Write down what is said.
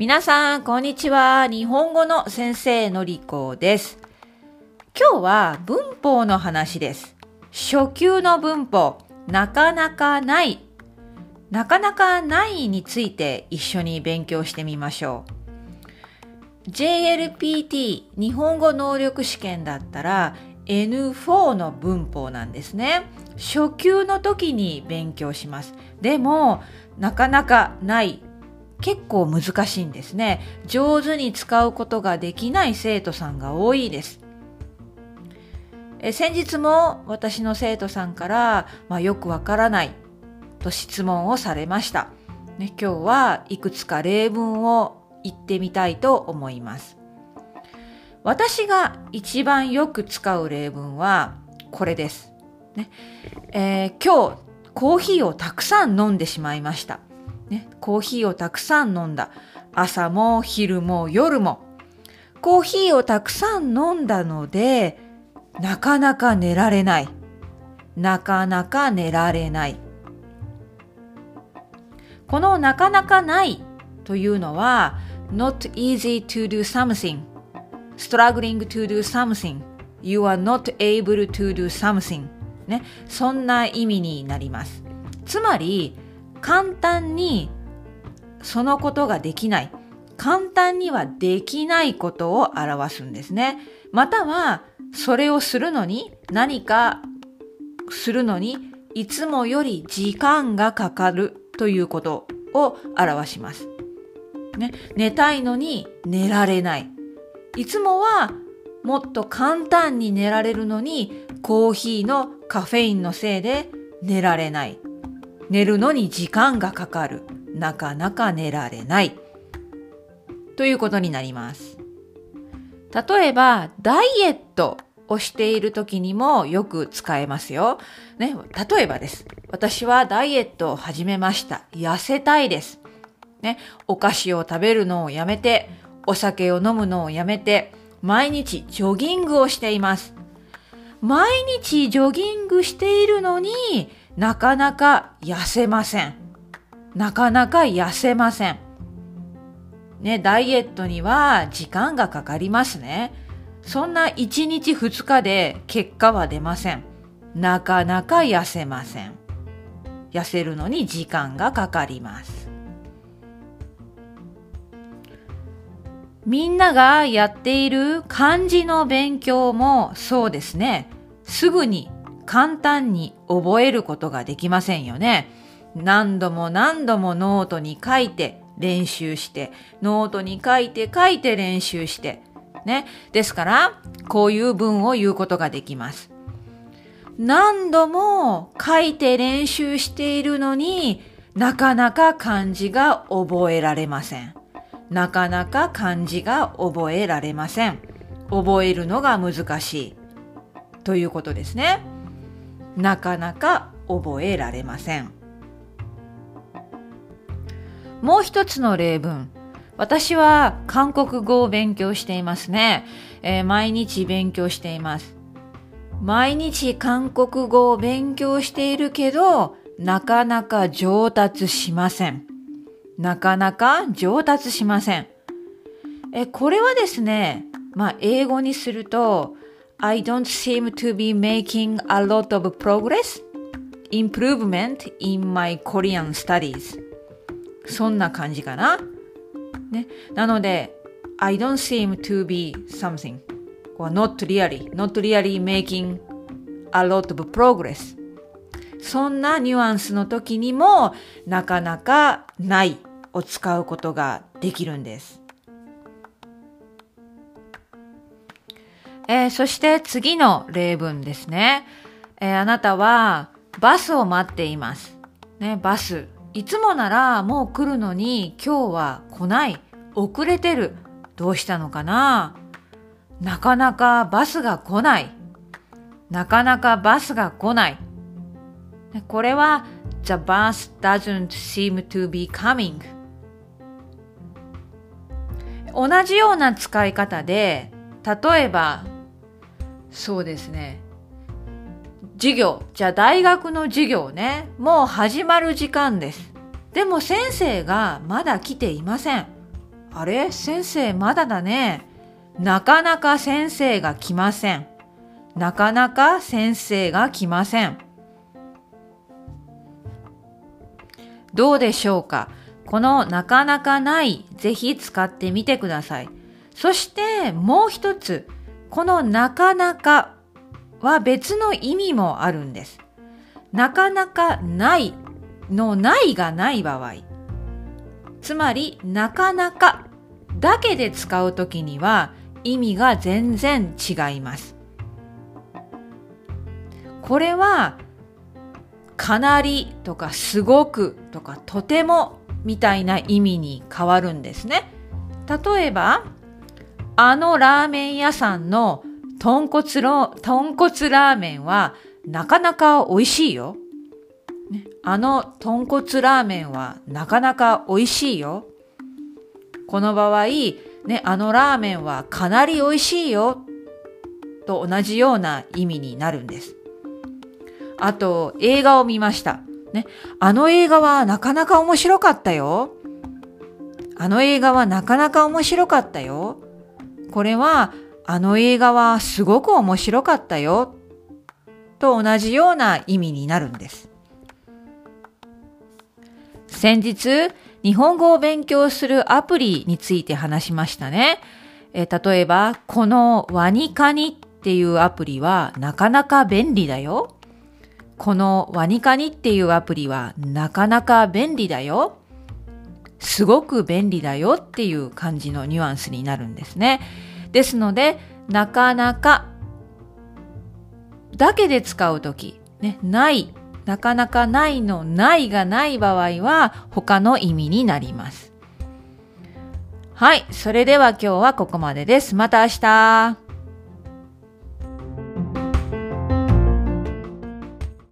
皆さん、こんにちは。日本語の先生のりこです。今日は文法の話です。初級の文法、なかなかない。なかなかないについて一緒に勉強してみましょう。JLPT 日本語能力試験だったら N4 の文法なんですね。初級の時に勉強します。でも、なかなかない結構難しいんですね。上手に使うことができない生徒さんが多いです。え先日も私の生徒さんから、まあ、よくわからないと質問をされました。ね、今日はいくつか例文を言ってみたいと思います。私が一番よく使う例文はこれです。ねえー、今日コーヒーをたくさん飲んでしまいました。ね、コーヒーをたくさん飲んだ。朝も昼も夜も。コーヒーをたくさん飲んだので、なかなか寝られない。なかなか寝られない。このなかなかないというのは、not easy to do something, struggling to do something, you are not able to do something ね、そんな意味になります。つまり、簡単にそのことができない。簡単にはできないことを表すんですね。または、それをするのに、何かするのに、いつもより時間がかかるということを表します。ね、寝たいのに寝られない。いつもはもっと簡単に寝られるのに、コーヒーのカフェインのせいで寝られない。寝るのに時間がかかる。なかなか寝られない。ということになります。例えば、ダイエットをしている時にもよく使えますよ。ね、例えばです。私はダイエットを始めました。痩せたいです。ね、お菓子を食べるのをやめて、お酒を飲むのをやめて、毎日ジョギングをしています。毎日ジョギングしているのに、なかなか痩せません。なかなか痩せません。ね、ダイエットには時間がかかりますね。そんな1日2日で結果は出ません。なかなか痩せません。痩せるのに時間がかかります。みんながやっている漢字の勉強もそうですね。すぐに簡単に覚えることができませんよね。何度も何度もノートに書いて練習して、ノートに書いて書いて練習して、ね。ですから、こういう文を言うことができます。何度も書いて練習しているのになかなか漢字が覚えられません。なかなか漢字が覚えられません。覚えるのが難しい。ということですね。なかなか覚えられません。もう一つの例文。私は韓国語を勉強していますね。えー、毎日勉強しています。毎日韓国語を勉強しているけど、なかなか上達しません。なかなか上達しません。え、これはですね、まあ、英語にすると、I don't seem to be making a lot of progress, improvement in my Korean studies. そんな感じかな。ね。なので、I don't seem to be something or not really, not really making a lot of progress. そんなニュアンスの時にもなかなかないを使うことができるんです。えー、そして次の例文ですね。えー、あなたはバスを待っています。ね、バス。いつもならもう来るのに今日は来ない。遅れてる。どうしたのかな？なかなかバスが来ない。なかなかバスが来ない。これは The bus doesn't seem to be coming 同じような使い方で例えばそうですね。授業。じゃあ大学の授業ね。もう始まる時間です。でも先生がまだ来ていません。あれ？先生まだだね。なかなか先生が来ません。なかなか先生が来ません。どうでしょうか？このなかなかないぜひ使ってみてください。そしてもう一つ、このなかなかは別の意味もあるんです。なかなかないのないがない場合。つまり、なかなかだけで使うときには意味が全然違います。これは、かなりとかすごくとかとてもみたいな意味に変わるんですね。例えば、あのラーメン屋さんの豚骨の、豚骨ラーメンはなかなか美味しいよ。あの豚骨ラーメンはなかなか美味しいよ。この場合、ね、あのラーメンはかなり美味しいよ。と同じような意味になるんです。あと、映画を見ました。ね、あの映画はなかなか面白かったよ。あの映画はなかなか面白かったよ。これは、あの映画はすごく面白かったよ。と同じような意味になるんです。先日、日本語を勉強するアプリについて話しましたね。え例えば、このワニカニっていうアプリはなかなか便利だよ。このワニカニっていうアプリはなかなか便利だよ。すごく便利だよっていう感じのニュアンスになるんですね。ですので、なかなかだけで使うとき、ね、ない、なかなかないのないがない場合は他の意味になります。はい、それでは今日はここまでです。また明日。